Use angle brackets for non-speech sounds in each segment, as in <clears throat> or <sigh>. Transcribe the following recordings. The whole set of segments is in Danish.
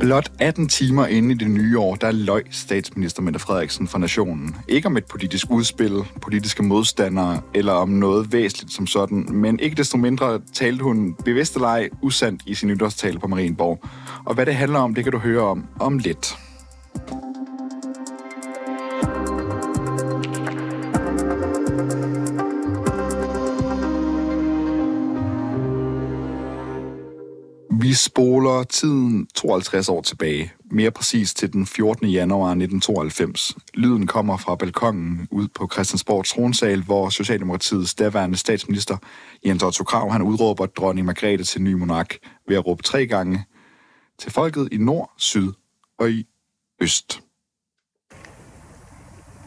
Blot 18 timer inde i det nye år, der løg statsminister Mette Frederiksen for nationen. Ikke om et politisk udspil, politiske modstandere eller om noget væsentligt som sådan, men ikke desto mindre talte hun bevidst eller ej usandt i sin nytårstale på Marienborg. Og hvad det handler om, det kan du høre om om lidt. Vi spoler tiden 52 år tilbage, mere præcis til den 14. januar 1992. Lyden kommer fra balkongen ud på Christiansborg tronsal, hvor Socialdemokratiets daværende statsminister Jens Otto Krav han udråber dronning Margrethe til ny monark ved at råbe tre gange til folket i nord, syd og i øst.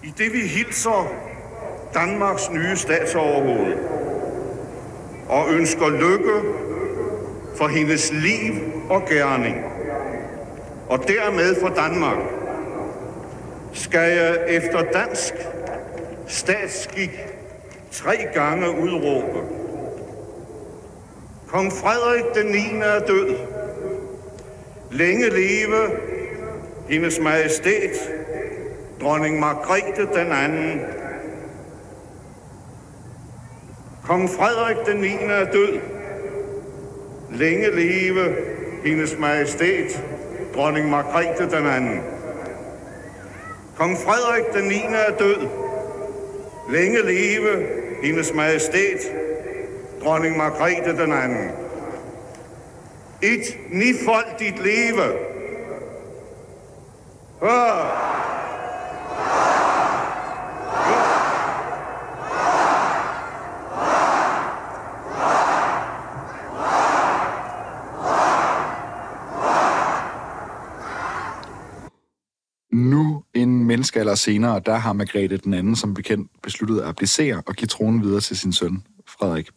I det vi hilser Danmarks nye statsoverhoved og ønsker lykke for hendes liv og gerning, og dermed for Danmark, skal jeg efter dansk statsskik tre gange udråbe. Kong Frederik den 9. er død. Længe leve hendes majestæt, dronning Margrethe den anden. Kong Frederik den 9. er død. Længe leve hendes majestæt, dronning Margrethe den anden. Kong Frederik den 9. er død. Længe leve hendes majestæt, dronning Margrethe den anden. Et nifoldigt leve. Hør! Menneskealder senere, der har Margrethe den anden som bekendt besluttet at applicere og give tronen videre til sin søn, Frederik.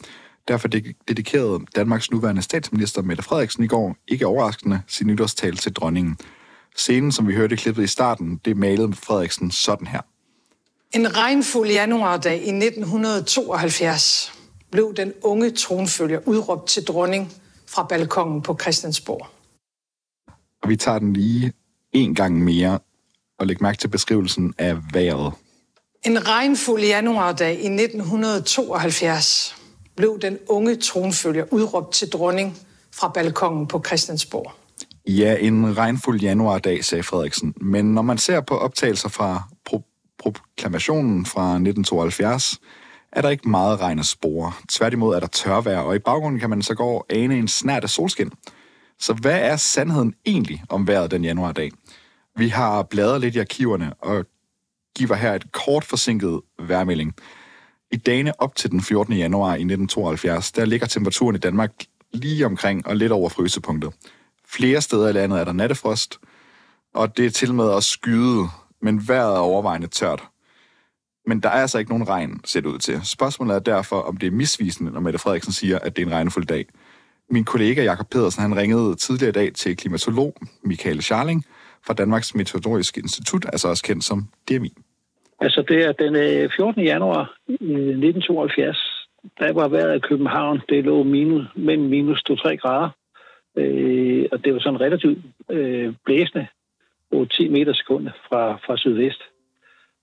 Derfor dedikerede Danmarks nuværende statsminister Mette Frederiksen i går, ikke overraskende, sin nytårstal til dronningen. Scenen, som vi hørte klippet i starten, det malede Frederiksen sådan her. En regnfuld januardag i 1972 blev den unge tronfølger udråbt til dronning fra balkongen på Christiansborg. Og vi tager den lige en gang mere og læg mærke til beskrivelsen af vejret. En regnfuld januardag i 1972 blev den unge tronfølger udråbt til dronning fra balkongen på Christiansborg. Ja, en regnfuld januardag, sagde Frederiksen. Men når man ser på optagelser fra pro- proklamationen fra 1972, er der ikke meget regn at spore. Tværtimod er der tørvejr, og i baggrunden kan man så gå ane en snært af solskin. Så hvad er sandheden egentlig om vejret den januardag? Vi har bladret lidt i arkiverne og giver her et kort forsinket vejrmelding. I dagene op til den 14. januar i 1972, der ligger temperaturen i Danmark lige omkring og lidt over frysepunktet. Flere steder i landet er der nattefrost, og det er til med også skyde, men vejret er overvejende tørt. Men der er altså ikke nogen regn, ser det ud til. Spørgsmålet er derfor, om det er misvisende, når Mette Frederiksen siger, at det er en regnfuld dag. Min kollega Jakob Pedersen, han ringede tidligere i dag til klimatolog Michael Scharling fra Danmarks Meteorologiske Institut, altså også kendt som DMI. Altså det er den øh, 14. januar øh, 1972, der var vejret i København, det lå minus, mellem minus 2-3 grader. Øh, og det var sådan relativt øh, blæsende på 10 meter sekunde fra, fra sydvest.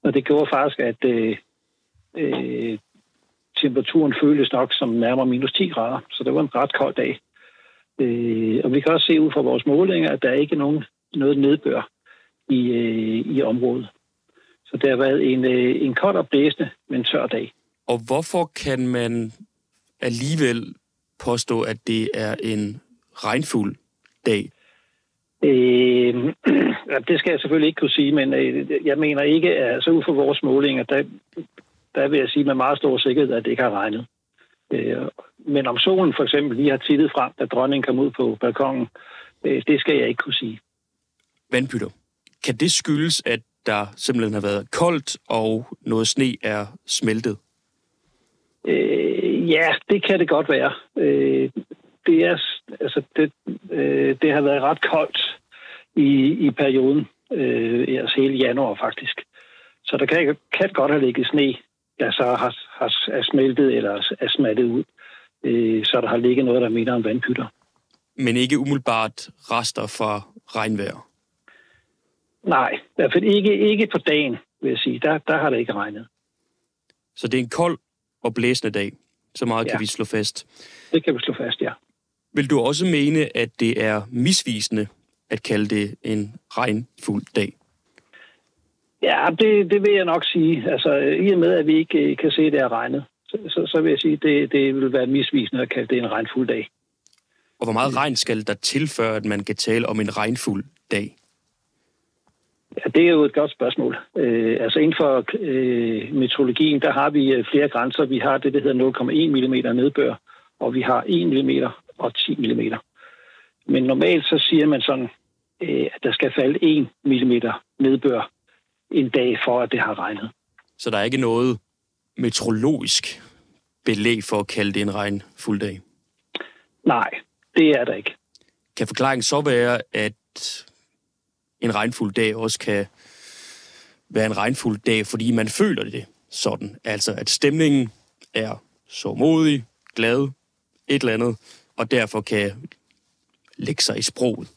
Og det gjorde faktisk, at øh, øh, temperaturen føltes nok som nærmere minus 10 grader. Så det var en ret kold dag. Øh, og vi kan også se ud fra vores målinger, at der er ikke nogen, noget nedbør i, øh, i området. Så det har været en, øh, en kold og blæsende, men tør dag. Og hvorfor kan man alligevel påstå, at det er en regnfuld dag? Øh, <clears throat> det skal jeg selvfølgelig ikke kunne sige, men øh, jeg mener ikke, at altså ud fra vores målinger, der, der vil jeg sige med meget stor sikkerhed, at det ikke har regnet. Øh, men om solen for eksempel lige har tittet frem, da dronningen kom ud på balkongen, øh, det skal jeg ikke kunne sige. Vandpytter. Kan det skyldes, at der simpelthen har været koldt, og noget sne er smeltet? Øh, ja, det kan det godt være. Øh, det, er, altså det, øh, det har været ret koldt i, i perioden, øh, altså hele januar faktisk. Så der kan, kan godt have ligget sne, der så har, har er smeltet eller er smattet ud. Øh, så der har ligget noget, der minder om vandpytter. men ikke umiddelbart rester fra regnvejr. Nej, i hvert fald ikke, ikke på dagen, vil jeg sige. Der, der har det ikke regnet. Så det er en kold og blæsende dag. Så meget ja. Kan vi slå fast. Det kan vi slå fast, ja. Vil du også mene, at det er misvisende at kalde det en regnfuld dag? Ja, det, det vil jeg nok sige. Altså, i og med, at vi ikke øh, kan se, at det er regnet, så, så, så vil jeg sige, at det, det vil være misvisende at kalde det en regnfuld dag. Og hvor meget regn skal der til, før at man kan tale om en regnfuld dag? Ja, det er jo et godt spørgsmål. Øh, altså inden for øh, meteorologien, der har vi øh, flere grænser. Vi har det, der hedder 0,1 mm nedbør, og vi har 1 mm og 10 mm. Men normalt så siger man sådan, øh, at der skal falde 1 mm nedbør en dag for, at det har regnet. Så der er ikke noget meteorologisk belæg for at kalde det en regnfuld dag. Nej, det er der ikke. Kan forklaringen så være, at en regnfuld dag også kan være en regnfuld dag, fordi man føler det sådan? Altså, at stemningen er så modig, glad, et eller andet, og derfor kan lægge sig i sproget.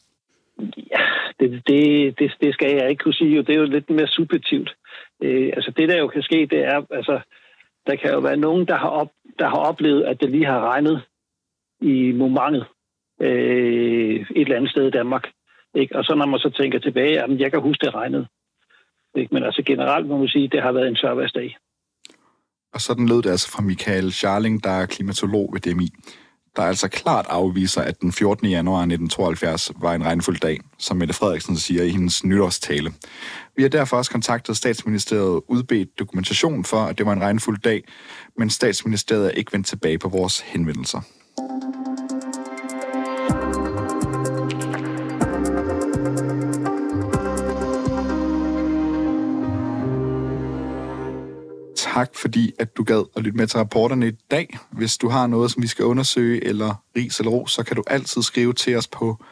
Ja, det, det, det, det skal jeg ikke kunne sige. Jo, det er jo lidt mere subjektivt. Øh, altså det, der jo kan ske, det er, altså, der kan jo være nogen, der har, op, der har oplevet, at det lige har regnet i momentet øh, et eller andet sted i Danmark. Ikke? Og så når man så tænker tilbage, at jeg kan huske, det regnede. Ikke? Men altså generelt må man sige, at det har været en tørværsdag. Og sådan lød det altså fra Michael Scharling, der er klimatolog ved DMI, der altså klart afviser, at den 14. januar 1972 var en regnfuld dag, som Mette Frederiksen siger i hendes nytårstale. Vi har derfor også kontaktet statsministeriet udbedt dokumentation for, at det var en regnfuld dag, men statsministeriet er ikke vendt tilbage på vores henvendelser. Tak fordi, at du gad at lytte med til rapporterne i dag. Hvis du har noget, som vi skal undersøge, eller ris eller ro, så kan du altid skrive til os på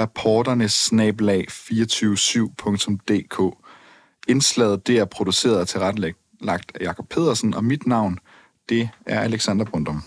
rapporternes247.dk. Indslaget det er produceret og tilrettelagt af Jakob Pedersen, og mit navn det er Alexander Brundum.